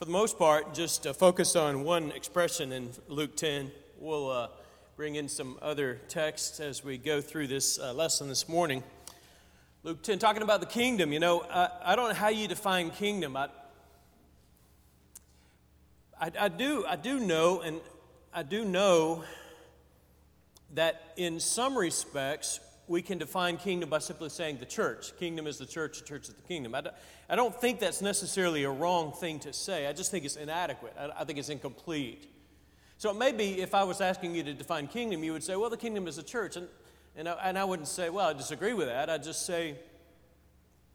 for the most part, just uh, focus on one expression in Luke 10. We'll uh, bring in some other texts as we go through this uh, lesson this morning. Luke 10, talking about the kingdom. You know, I, I don't know how you define kingdom. I, I, I, do, I do know, and I do know that in some respects, we can define kingdom by simply saying the church. Kingdom is the church, the church is the kingdom. I don't, I don't think that's necessarily a wrong thing to say. I just think it's inadequate. I, I think it's incomplete. So maybe if I was asking you to define kingdom, you would say, well, the kingdom is the church. And, and, I, and I wouldn't say, well, I disagree with that. I'd just say,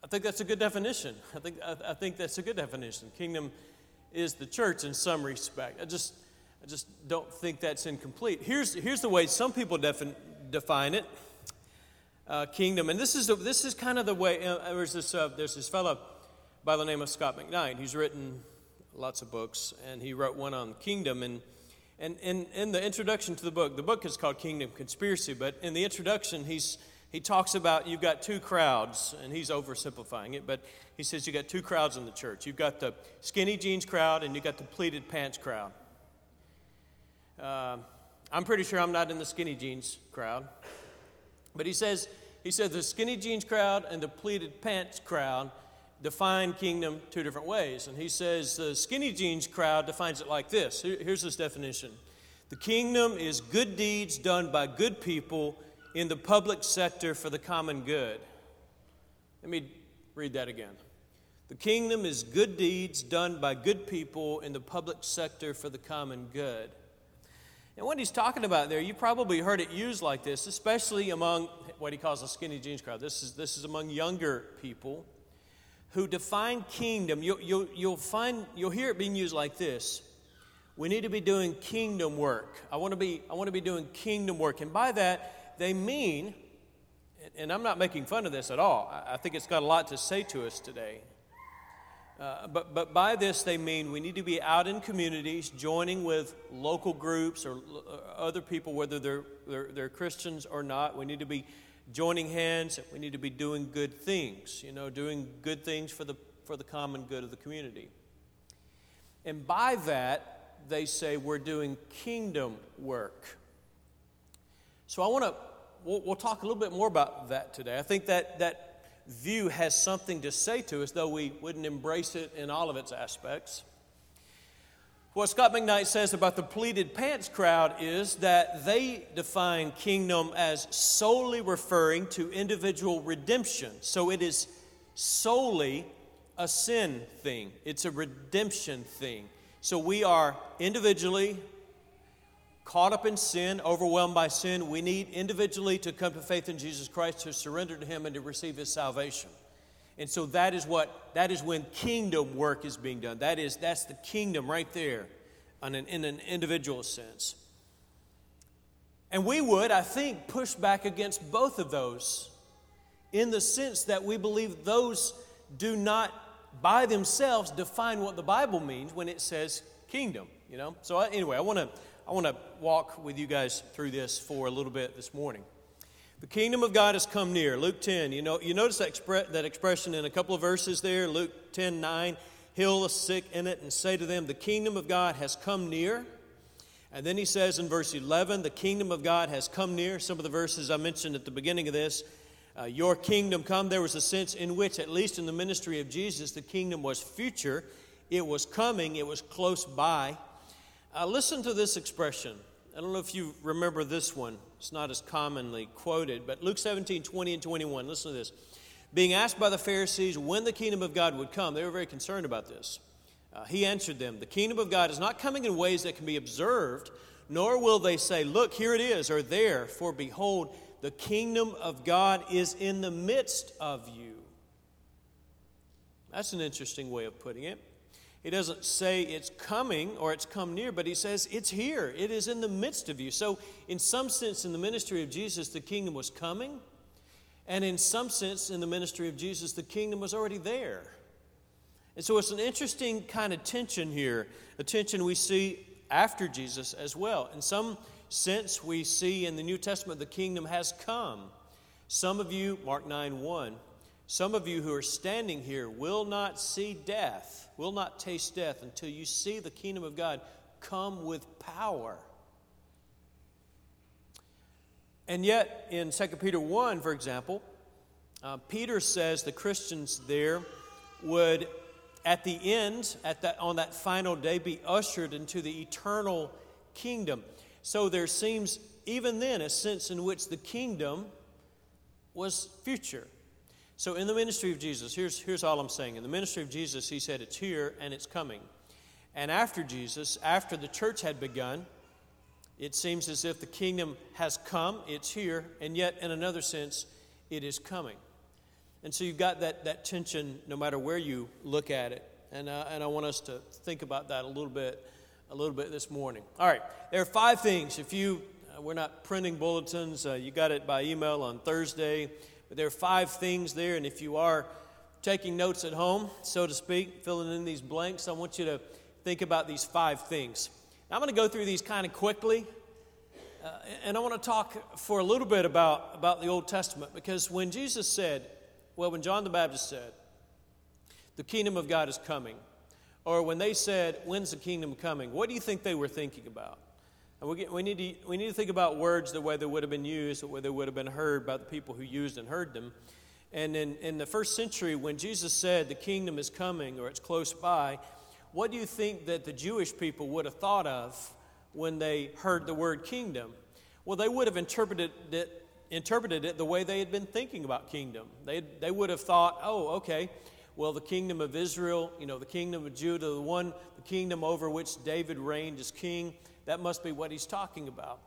I think that's a good definition. I think, I, I think that's a good definition. Kingdom is the church in some respect. I just, I just don't think that's incomplete. Here's, here's the way some people defin, define it uh, kingdom. And this is, this is kind of the way, uh, there's, this, uh, there's this fellow by the name of Scot McKnight. He's written lots of books, and he wrote one on kingdom. And and in, in the introduction to the book, the book is called Kingdom Conspiracy, but in the introduction, he's, he talks about you've got two crowds, and he's oversimplifying it, but he says you've got two crowds in the church. You've got the skinny jeans crowd, and you've got the pleated pants crowd. Uh, I'm pretty sure I'm not in the skinny jeans crowd, but he says, he says the skinny jeans crowd and the pleated pants crowd define kingdom two different ways. And he says the skinny jeans crowd defines it like this here's his definition The kingdom is good deeds done by good people in the public sector for the common good. Let me read that again. The kingdom is good deeds done by good people in the public sector for the common good. And what he's talking about there, you probably heard it used like this, especially among what he calls the skinny jeans crowd. This is, this is among younger people who define kingdom, you'll, you'll, you'll, find, you'll hear it being used like this. We need to be doing kingdom work. I want to be, I want to be doing kingdom work. And by that, they mean, and I'm not making fun of this at all, I think it's got a lot to say to us today. Uh, but, but by this, they mean we need to be out in communities, joining with local groups or, or other people, whether they're, they're, they're Christians or not. We need to be joining hands. We need to be doing good things, you know, doing good things for the, for the common good of the community. And by that, they say we're doing kingdom work. So I want to, we'll, we'll talk a little bit more about that today. I think that that view has something to say to us, though we wouldn't embrace it in all of its aspects. What Scot McKnight says about the pleated pants crowd is that they define kingdom as solely referring to individual redemption. So it is solely a sin thing, it's a redemption thing. So we are individually caught up in sin, overwhelmed by sin. We need individually to come to faith in Jesus Christ, to surrender to Him, and to receive His salvation. And so that is what that is when kingdom work is being done. That is that's the kingdom right there an, in an individual sense. And we would, I think, push back against both of those in the sense that we believe those do not by themselves define what the Bible means when it says kingdom, you know? So uh, anyway, I want to I want to walk with you guys through this for a little bit this morning. The kingdom of God has come near. Luke 10. You know, you notice that, expre- that expression in a couple of verses there. Luke 10 9. Heal the sick in it and say to them, The kingdom of God has come near. And then he says in verse 11, The kingdom of God has come near. Some of the verses I mentioned at the beginning of this. Uh, your kingdom come. There was a sense in which, at least in the ministry of Jesus, the kingdom was future. It was coming, it was close by. Uh, listen to this expression. I don't know if you remember this one. It's not as commonly quoted, but Luke 17, 20 and 21. Listen to this. Being asked by the Pharisees when the kingdom of God would come, they were very concerned about this. Uh, he answered them, The kingdom of God is not coming in ways that can be observed, nor will they say, Look, here it is, or there, for behold, the kingdom of God is in the midst of you. That's an interesting way of putting it. He doesn't say it's coming or it's come near, but he says it's here. It is in the midst of you. So, in some sense, in the ministry of Jesus, the kingdom was coming. And in some sense, in the ministry of Jesus, the kingdom was already there. And so it's an interesting kind of tension here, a tension we see after Jesus as well. In some sense, we see in the New Testament the kingdom has come. Some of you, Mark 9 1, Some of you who are standing here will not see death, will not taste death until you see the kingdom of God come with power. And yet, in 2 Peter 1, for example, uh, Peter says the Christians there would, at the end, at that, on that final day, be ushered into the eternal kingdom. So there seems, even then, a sense in which the kingdom was future. So in the ministry of Jesus, here's, here's all I'm saying. In the ministry of Jesus, he said it's here and it's coming. And after Jesus, after the church had begun, it seems as if the kingdom has come, it's here, and yet in another sense, it is coming. And so you've got that, that tension no matter where you look at it. And, uh, and I want us to think about that a little bit, a little bit this morning. All right, there are five things. If you, uh, we're not printing bulletins, uh, you got it by email on Thursday, but there are five things there. And if you are taking notes at home, so to speak, filling in these blanks, I want you to think about these five things. Now, I'm going to go through these kind of quickly, uh, and I want to talk for a little bit about, about the Old Testament because when Jesus said, well, when John the Baptist said, the kingdom of God is coming, or when they said, when's the kingdom coming, what do you think they were thinking about? We, we, need to, we need to think about words the way they would have been used, the way they would have been heard by the people who used and heard them. And in, in the first century, when Jesus said the kingdom is coming or it's close by, what do you think that the Jewish people would have thought of when they heard the word kingdom? Well, they would have interpreted it, interpreted it the way they had been thinking about kingdom. They, they would have thought, oh, okay, well, the kingdom of Israel, you know, the kingdom of Judah, the one, the kingdom over which David reigned as king, that must be what he's talking about.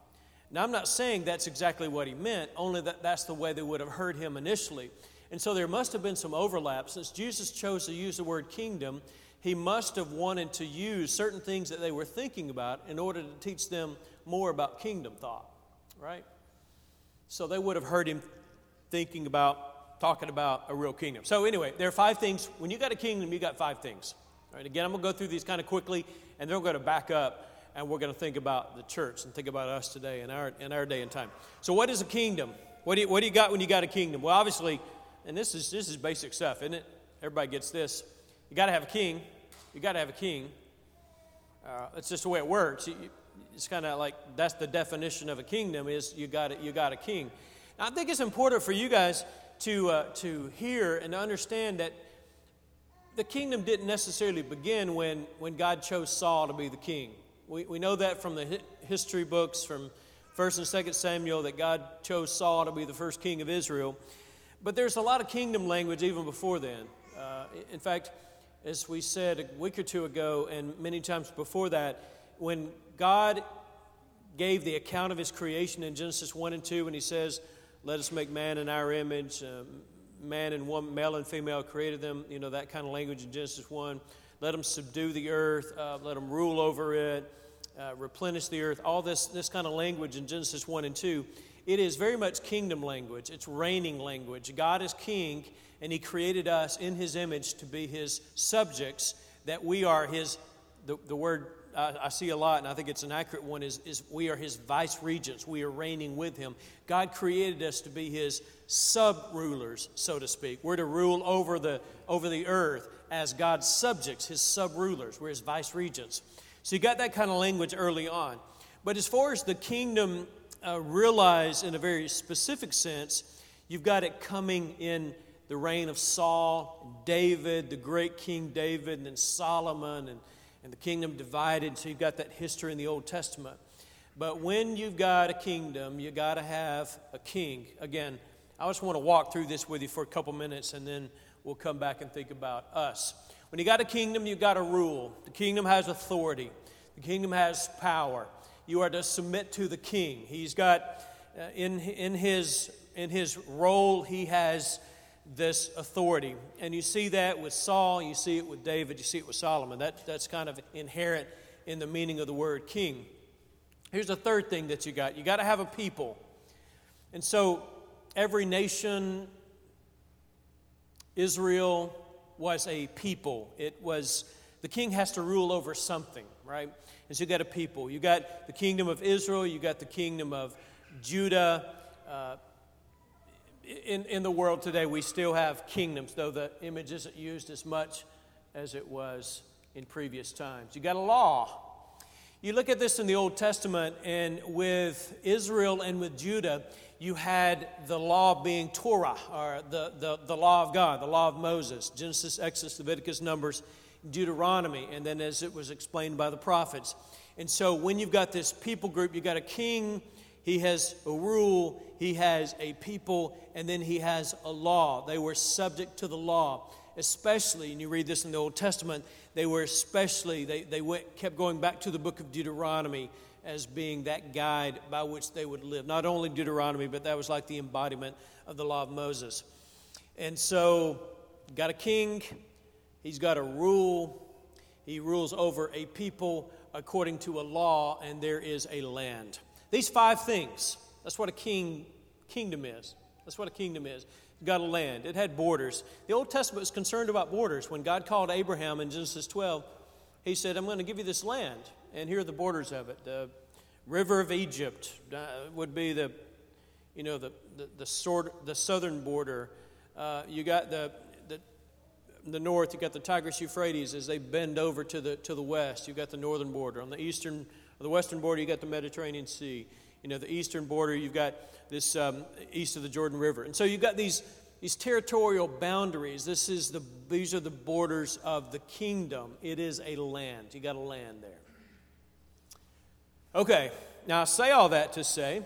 Now, I'm not saying that's exactly what he meant, only that that's the way they would have heard him initially. And so there must have been some overlap. Since Jesus chose to use the word kingdom, he must have wanted to use certain things that they were thinking about in order to teach them more about kingdom thought, right? So they would have heard him thinking about, talking about a real kingdom. So, anyway, there are five things. When you got a kingdom, you got five things. Right? Again, I'm going to go through these kind of quickly, and then we're going to back up and we're going to think about the church and think about us today in our, in our day and time. So, what is a kingdom? What do, you, what do you got when you got a kingdom? Well, obviously, and this is, this is basic stuff, isn't it? Everybody gets this. You got to have a king. You got to have a king. Uh, it's just the way it works. It's kind of like that's the definition of a kingdom is you got you got a king. Now, I think it's important for you guys to uh, to hear and to understand that the kingdom didn't necessarily begin when when God chose Saul to be the king. We, we know that from the history books from First and Second Samuel that God chose Saul to be the first king of Israel. But there's a lot of kingdom language even before then. Uh, in fact, as we said a week or two ago, and many times before that, when God gave the account of his creation in Genesis 1 and 2, when he says, Let us make man in our image, uh, man and woman, male and female created them, you know, that kind of language in Genesis 1. Let them subdue the earth, uh, let them rule over it, uh, replenish the earth, all this, this kind of language in Genesis 1 and 2. It is very much kingdom language, it's reigning language. God is king and He created us in His image to be His subjects, that we are His, the, the word I, I see a lot, and I think it's an accurate one, is, is we are His vice regents. We are reigning with Him. God created us to be His sub rulers, so to speak. We're to rule over the, over the earth as God's subjects, His sub rulers. We're His vice regents. So you got that kind of language early on. But as far as the kingdom uh, realized in a very specific sense, you've got it coming in the reign of Saul, David, the great King David, and then Solomon, and, and the kingdom divided. So you've got that history in the Old Testament. But when you've got a kingdom, you got to have a king. Again, I just want to walk through this with you for a couple minutes, and then we'll come back and think about us. When you got a kingdom, you got a rule. The kingdom has authority. The kingdom has power. You are to submit to the king. He's got uh, in in his in his role, he has this authority. And you see that with Saul, you see it with David, you see it with Solomon. That, that's kind of inherent in the meaning of the word king. Here's the third thing that you got you got to have a people. And so every nation, Israel was a people. It was, the king has to rule over something, right? And so you got a people. You got the kingdom of Israel, you got the kingdom of Judah. Uh, in, in the world today, we still have kingdoms, though the image isn't used as much as it was in previous times. You got a law. You look at this in the Old Testament, and with Israel and with Judah, you had the law being Torah, or the, the, the law of God, the law of Moses Genesis, Exodus, Leviticus, Numbers, Deuteronomy, and then as it was explained by the prophets. And so when you've got this people group, you've got a king, he has a rule, he has a people, and then he has a law. They were subject to the law, especially, and you read this in the Old Testament, they were especially, they, they went, kept going back to the book of Deuteronomy as being that guide by which they would live. Not only Deuteronomy, but that was like the embodiment of the law of Moses. And so, got a king, he's got a rule, he rules over a people according to a law, and there is a land. These five things, that's what a king kingdom is. That's what a kingdom is. Got a land. It had borders. The Old Testament was concerned about borders. When God called Abraham in Genesis 12, he said, I'm going to give you this land, and here are the borders of it. The river of Egypt uh, would be the, you know, the, the, the, sort, the southern border. Uh, you got the, the, the north, you got the Tigris Euphrates as they bend over to the, to the west. You've got the northern border. On the eastern the western border, you've got the Mediterranean Sea. You know, the eastern border, you've got this um, east of the Jordan River. And so you've got these, these territorial boundaries. This is the, these are the borders of the kingdom. It is a land. You got a land there. Okay, now I say all that to say,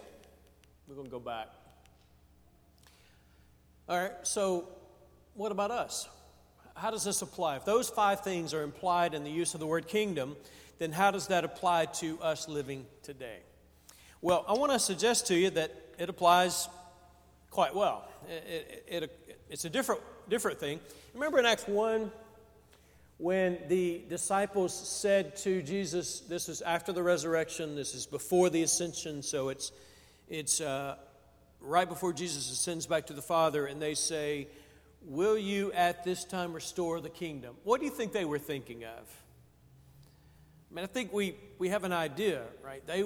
we're going to go back. All right, so what about us? How does this apply? If those five things are implied in the use of the word kingdom, then how does that apply to us living today? Well, I want to suggest to you that it applies quite well. It, it, it, it's a different, different thing. Remember in Acts 1 when the disciples said to Jesus, this is after the resurrection, this is before the ascension, so it's, it's uh, right before Jesus ascends back to the Father, and they say, Will you at this time restore the kingdom? What do you think they were thinking of? I mean, I think we, we have an idea, right? They,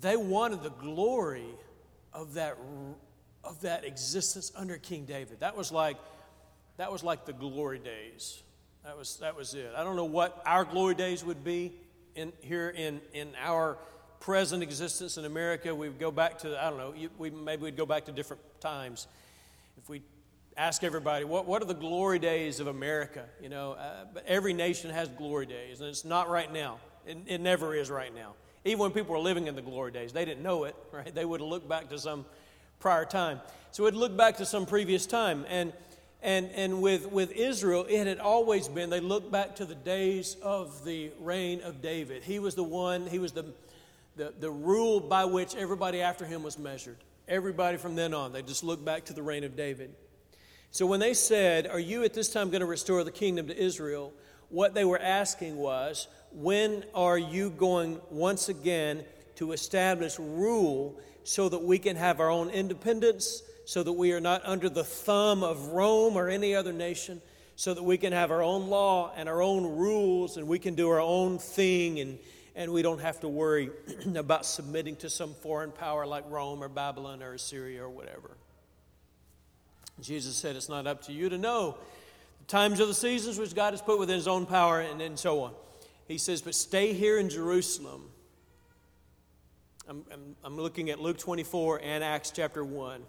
they wanted the glory of that, of that existence under King David. That was like, that was like the glory days. That was, that was it. I don't know what our glory days would be in, here in, in our present existence in America. We would go back to, I don't know, we, maybe we'd go back to different times. If we ask everybody, what, what are the glory days of America? You know, uh, every nation has glory days, and it's not right now. It, it never is right now. Even when people were living in the glory days, they didn't know it, right? They would have looked back to some prior time. So we'd look back to some previous time. And, and, and with, with Israel, it had always been, they looked back to the days of the reign of David. He was the one, he was the, the, the rule by which everybody after him was measured. Everybody from then on, they just looked back to the reign of David. So when they said, Are you at this time going to restore the kingdom to Israel? What they were asking was, When are you going once again to establish rule so that we can have our own independence, so that we are not under the thumb of Rome or any other nation, so that we can have our own law and our own rules and we can do our own thing and, and we don't have to worry about submitting to some foreign power like Rome or Babylon or Assyria or whatever. Jesus said, It's not up to you to know the times of the seasons which God has put within His own power, and, and so on. He says, But stay here in Jerusalem. I'm, I'm, I'm looking at Luke 24 and Acts chapter 1.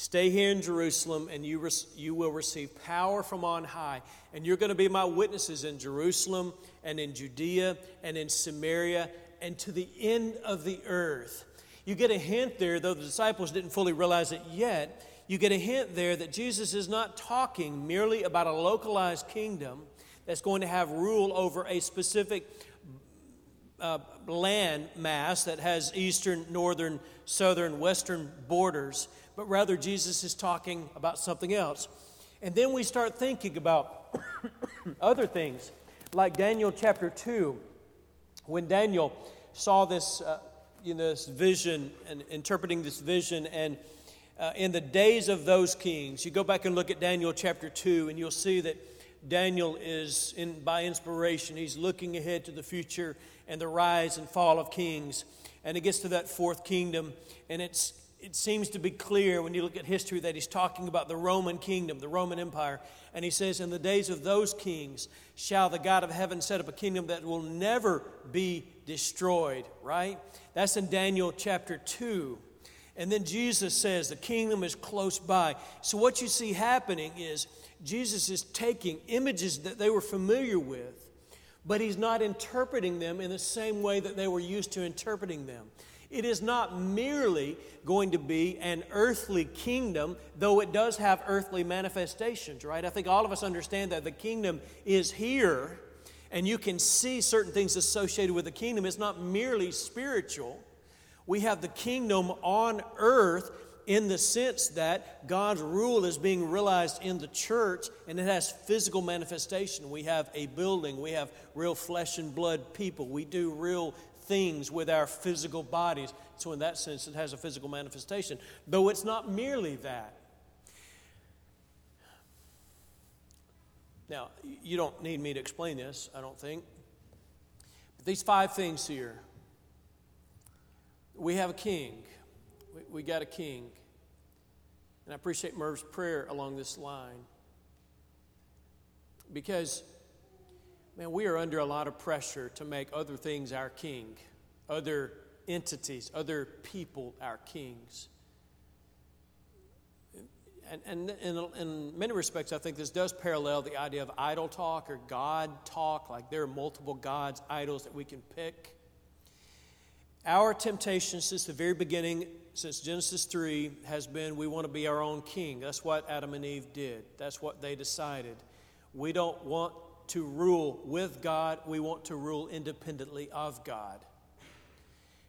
Stay here in Jerusalem, and you, you will receive power from on high. And you're going to be my witnesses in Jerusalem, and in Judea, and in Samaria, and to the end of the earth. You get a hint there, though the disciples didn't fully realize it yet, you get a hint there that Jesus is not talking merely about a localized kingdom that's going to have rule over a specific uh, land mass that has eastern, northern, southern, western borders, but rather Jesus is talking about something else. And then we start thinking about other things, like Daniel chapter 2, when Daniel saw this, uh, you know, this vision and interpreting this vision and uh, in the days of those kings. You go back and look at Daniel chapter 2, and you'll see that Daniel is, in, by inspiration, he's looking ahead to the future and the rise and fall of kings. And it gets to that fourth kingdom, and it's, it seems to be clear when you look at history that he's talking about the Roman kingdom, the Roman Empire. And he says, In the days of those kings shall the God of heaven set up a kingdom that will never be destroyed, right? That's in Daniel chapter 2. And then Jesus says the kingdom is close by. So what you see happening is Jesus is taking images that they were familiar with, but he's not interpreting them in the same way that they were used to interpreting them. It is not merely going to be an earthly kingdom, though it does have earthly manifestations, right? I think all of us understand that the kingdom is here, and you can see certain things associated with the kingdom. It's not merely spiritual. We have the kingdom on earth in the sense that God's rule is being realized in the church and it has physical manifestation. We have a building, we have real flesh and blood people, we do real things with our physical bodies. So, in that sense, it has a physical manifestation. Though it's not merely that. Now, you don't need me to explain this, I don't think. But these five things here we have a king. We, we got a king. And I appreciate Merv's prayer along this line. Because man, we are under a lot of pressure to make other things our king, other entities, other people our kings. And, and, and in many respects, I think this does parallel the idea of idol talk or God talk, like there are multiple gods, idols that we can pick. Our temptation since the very beginning, since Genesis 3, has been we want to be our own king. That's what Adam and Eve did, that's what they decided. We don't want to rule with God, we want to rule independently of God.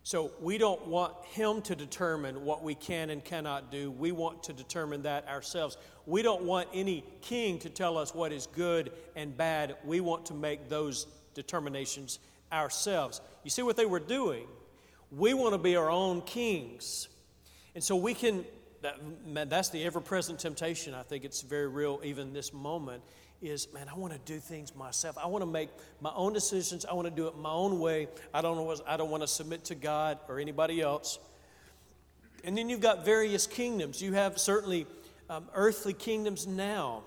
So we don't want Him to determine what we can and cannot do. We want to determine that ourselves. We don't want any king to tell us what is good and bad. We want to make those determinations ourselves. You see what they were doing? We want to be our own kings. And so we can, that, that's the ever present temptation. I think it's very real even this moment is, man, I want to do things myself. I want to make my own decisions. I want to do it my own way. I don't, know, I don't want to submit to God or anybody else. And then you've got various kingdoms. You have certainly um, earthly kingdoms now.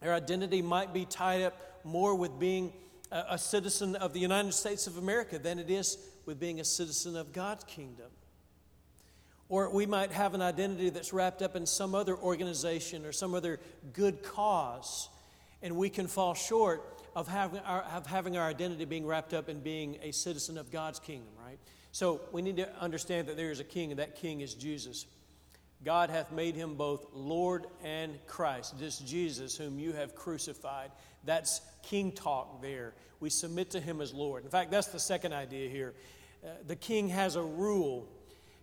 Their identity might be tied up more with being a, a citizen of the United States of America than it is with being a citizen of God's kingdom. Or we might have an identity that's wrapped up in some other organization or some other good cause, and we can fall short of having our, of having our identity being wrapped up in being a citizen of God's kingdom, right? So we need to understand that there is a king, and that king is Jesus. God hath made him both Lord and Christ. This Jesus whom you have crucified. That's king talk there. We submit to him as Lord. In fact, that's the second idea here. Uh, the king has a rule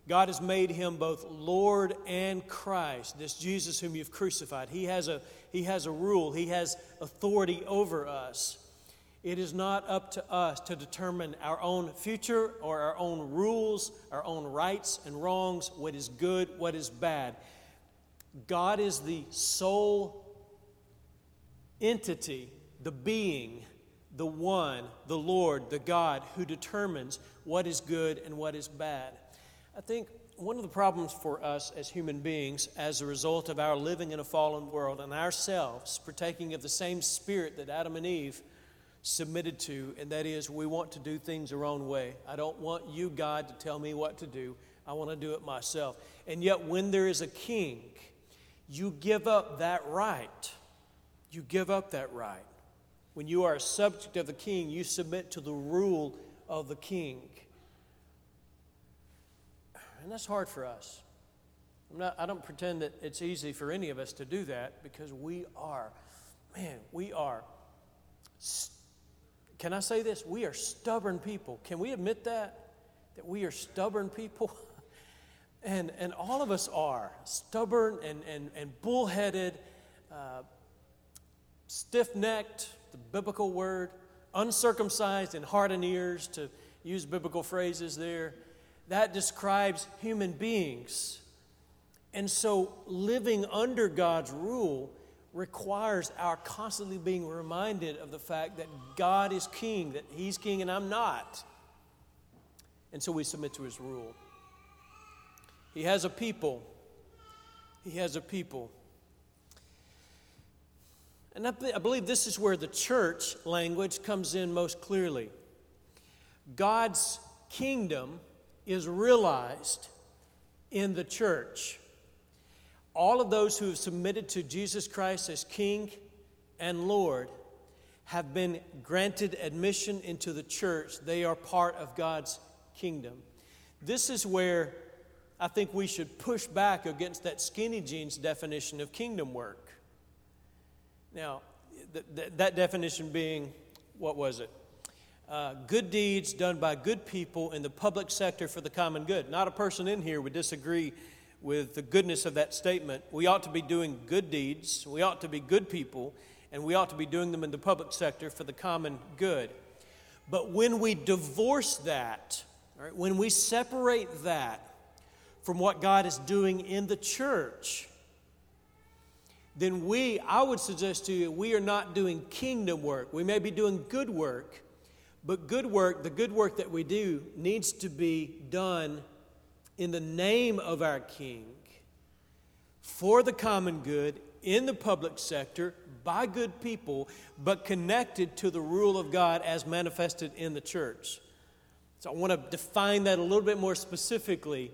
God has made him both Lord and Christ, this Jesus whom you've crucified. He has a, he has a rule, he has authority over us. It is not up to us to determine our own future or our own rules, our own rights and wrongs, what is good, what is bad. God is the sole entity, the being, the one, the Lord, the God who determines what is good and what is bad. I think one of the problems for us as human beings, as a result of our living in a fallen world and ourselves partaking of the same spirit that Adam and Eve submitted to, and that is we want to do things our own way. I don't want you, God, to tell me what to do. I want to do it myself. And yet, when there is a king, you give up that right. You give up that right. When you are a subject of the king, you submit to the rule of the king. And that's hard for us. Not, i don't pretend that it's easy for any of us to do that because we are, man, we are, can I say this? We are stubborn people. Can we admit that? That we are stubborn people? and, and all of us are stubborn and, and, and bullheaded, uh, stiff necked, the biblical word, uncircumcised in heart and ears, to use biblical phrases there that describes human beings. And so living under God's rule requires our constantly being reminded of the fact that God is king, that He's king and I'm not. And so we submit to His rule. He has a people. He has a people. And I, I believe this is where the church language comes in most clearly. God's kingdom is realized in the church. All of those who have submitted to Jesus Christ as King and Lord have been granted admission into the church. They are part of God's kingdom. This is where I think we should push back against that skinny jeans definition of kingdom work. Now, th- th- that definition being, what was it? Uh, good deeds done by good people in the public sector for the common good. Not a person in here would disagree with the goodness of that statement. We ought to be doing good deeds, we ought to be good people, and we ought to be doing them in the public sector for the common good. But when we divorce that, right, when we separate that from what God is doing in the church, then we, I would suggest to you, we are not doing kingdom work. We may be doing good work, but good work, the good work that we do, needs to be done in the name of our King, for the common good, in the public sector, by good people, but connected to the rule of God as manifested in the church. So I want to define that a little bit more specifically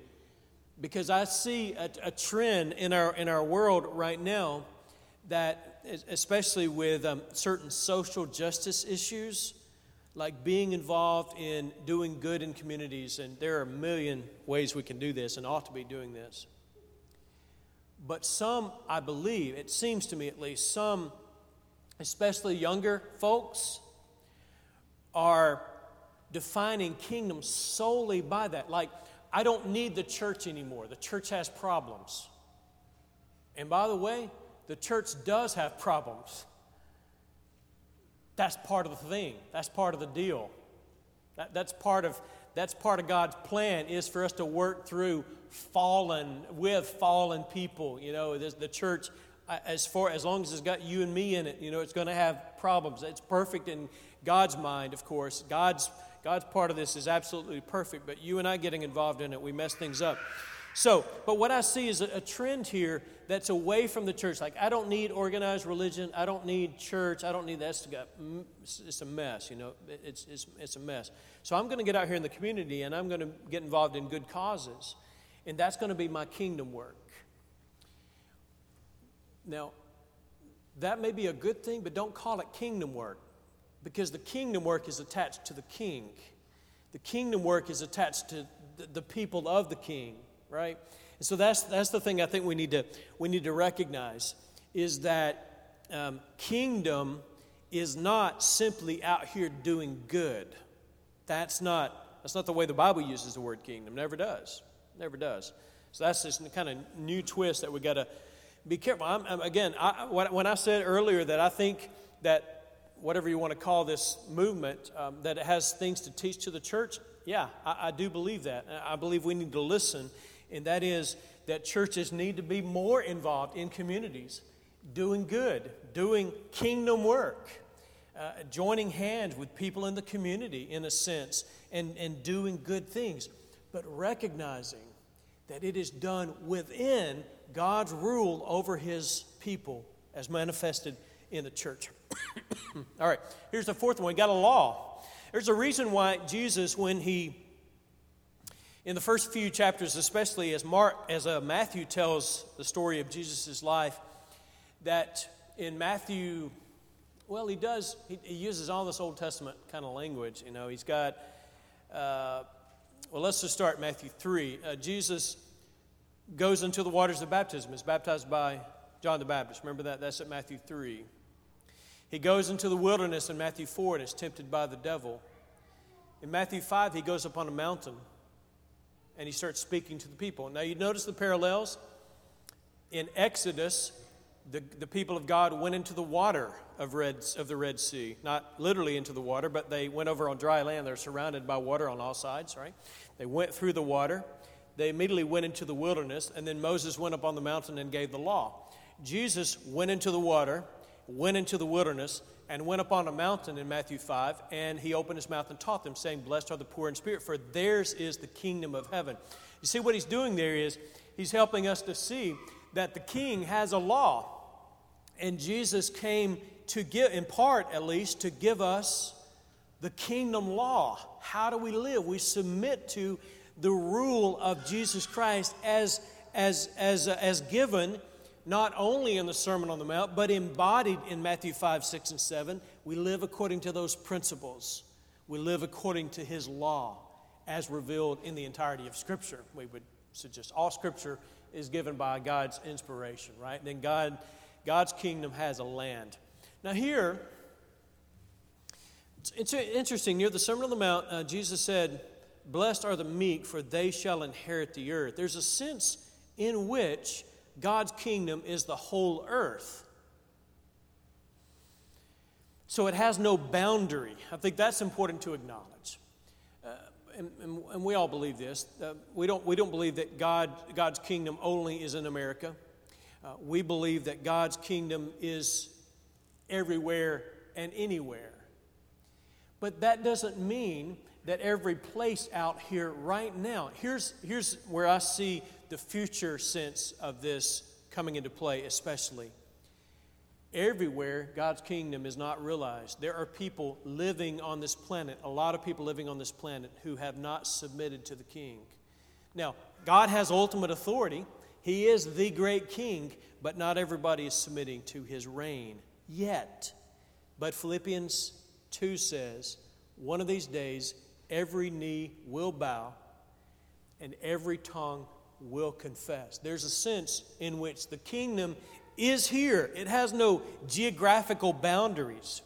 because I see a, a, trend in our, in our world right now that, especially with um, certain social justice issues, like being involved in doing good in communities, and there are a million ways we can do this and ought to be doing this. But some, I believe, it seems to me at least, some, especially younger folks, are defining kingdom solely by that. Like, I don't need the church anymore. The church has problems. And by the way, the church does have problems. That's part of the thing. That's part of the deal. That, that's part of that's part of God's plan is for us to work through fallen with fallen people. You know, the church, uh, as far as long as it's got you and me in it, you know, it's going to have problems. It's perfect in God's mind, of course. God's God's part of this is absolutely perfect, but you and I getting involved in it, we mess things up. So, but what I see is a, trend here that's away from the church. Like, I don't need organized religion. I don't need church. I don't need that. It's a mess, you know. It's, it's, it's a mess. So, I'm going to get out here in the community and I'm going to get involved in good causes. And that's going to be my kingdom work. Now, that may be a good thing, but don't call it kingdom work because the kingdom work is attached to the king. The kingdom work is attached to the people of the king, right? And so that's, that's the thing I think we need to, we need to recognize is that um, kingdom is not simply out here doing good. That's not, that's not the way the Bible uses the word kingdom. Never does. Never does. So that's this kind of new twist that we got to be careful. I'm, I'm, again, I, when I said earlier that I think that whatever you want to call this movement, um, that it has things to teach to the church, yeah, I, I do believe that. I believe we need to listen, and that is that churches need to be more involved in communities, doing good, doing kingdom work, uh, joining hands with people in the community, in a sense, and, and doing good things, but recognizing that it is done within God's rule over his people as manifested in the church. All right, here's the fourth one. We got a law. There's a reason why Jesus, when he, in the first few chapters, especially as Mark, as uh, Matthew tells the story of Jesus' life, that in Matthew, well, he does, he, he uses all this Old Testament kind of language. You know, he's got, uh, well, let's just start Matthew 3. Uh, Jesus goes into the waters of baptism, is baptized by John the Baptist. Remember that? That's at Matthew 3. He goes into the wilderness in Matthew 4 and is tempted by the devil. In Matthew 5, he goes up on a mountain and he starts speaking to the people. Now, you notice the parallels? In Exodus, the, the people of God went into the water of, Red, of the Red Sea. Not literally into the water, but they went over on dry land. They're surrounded by water on all sides, right? They went through the water. They immediately went into the wilderness, and then Moses went up on the mountain and gave the law. Jesus went into the water went into the wilderness, and went up on a mountain in Matthew 5, and he opened his mouth and taught them, saying, Blessed are the poor in spirit, for theirs is the kingdom of heaven. You see, what he's doing there is he's helping us to see that the king has a law. And Jesus came to give, in part at least, to give us the kingdom law. How do we live? We submit to the rule of Jesus Christ as, as, as, as given not only in the Sermon on the Mount, but embodied in Matthew 5, 6, and 7. We live according to those principles. We live according to his law as revealed in the entirety of Scripture. We would suggest all Scripture is given by God's inspiration, right? Then God, God's kingdom has a land. Now, here, it's interesting. Near the Sermon on the Mount, uh, Jesus said, Blessed are the meek, for they shall inherit the earth. There's a sense in which God's kingdom is the whole earth. So it has no boundary. I think that's important to acknowledge. Uh, and, and, and, we all believe this. Uh, we, don't, we don't believe that God, God's kingdom only is in America. Uh, we believe that God's kingdom is everywhere and anywhere. But that doesn't mean that every place out here right now, here's, here's where I see the future sense of this coming into play, especially. Everywhere God's kingdom is not realized, there are people living on this planet, a lot of people living on this planet, who have not submitted to the king. Now, God has ultimate authority. He is the great king, but not everybody is submitting to his reign yet. But Philippians 2 says, one of these days, every knee will bow and every tongue will confess. There's a sense in which the kingdom is here, it has no geographical boundaries.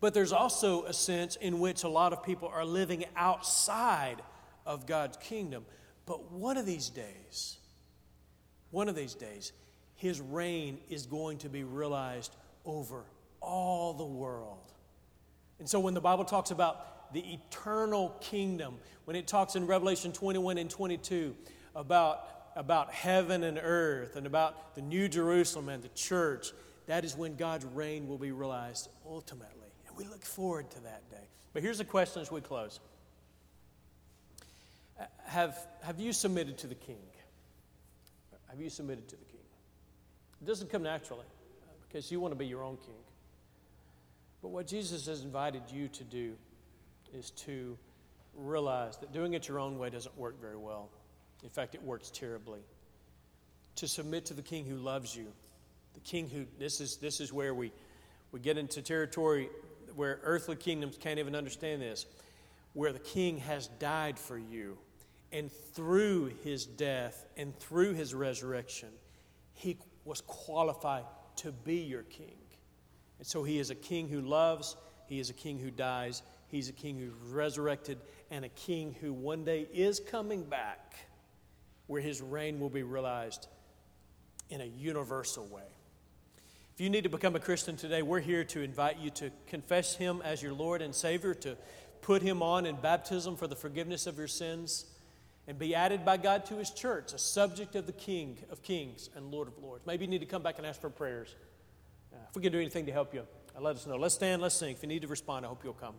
But there's also a sense in which a lot of people are living outside of God's kingdom. But one of these days, one of these days, his reign is going to be realized over all the world. And so when the Bible talks about the eternal kingdom, when it talks in Revelation 21 and 22 about, about heaven and earth and about the New Jerusalem and the church, that is when God's reign will be realized ultimately. And we look forward to that day. But here's a question as we close Have, have you submitted to the king? Have you submitted to the king? It doesn't come naturally because you want to be your own king. But what Jesus has invited you to do is to realize that doing it your own way doesn't work very well. In fact, it works terribly. To submit to the king who loves you, the king who, this is, this is where we, we get into territory where earthly kingdoms can't even understand this, where the king has died for you. And through his death and through his resurrection, he was qualified to be your king. And so he is a king who loves, he is a king who dies, he's a king who's resurrected, and a king who one day is coming back where his reign will be realized in a universal way. If you need to become a Christian today, we're here to invite you to confess him as your Lord and Savior, to put him on in baptism for the forgiveness of your sins, and be added by God to his church, a subject of the King of Kings and Lord of Lords. Maybe you need to come back and ask for prayers. Uh, if we can do anything to help you, uh, let us know. Let's stand, let's sing. If you need to respond, I hope you'll come.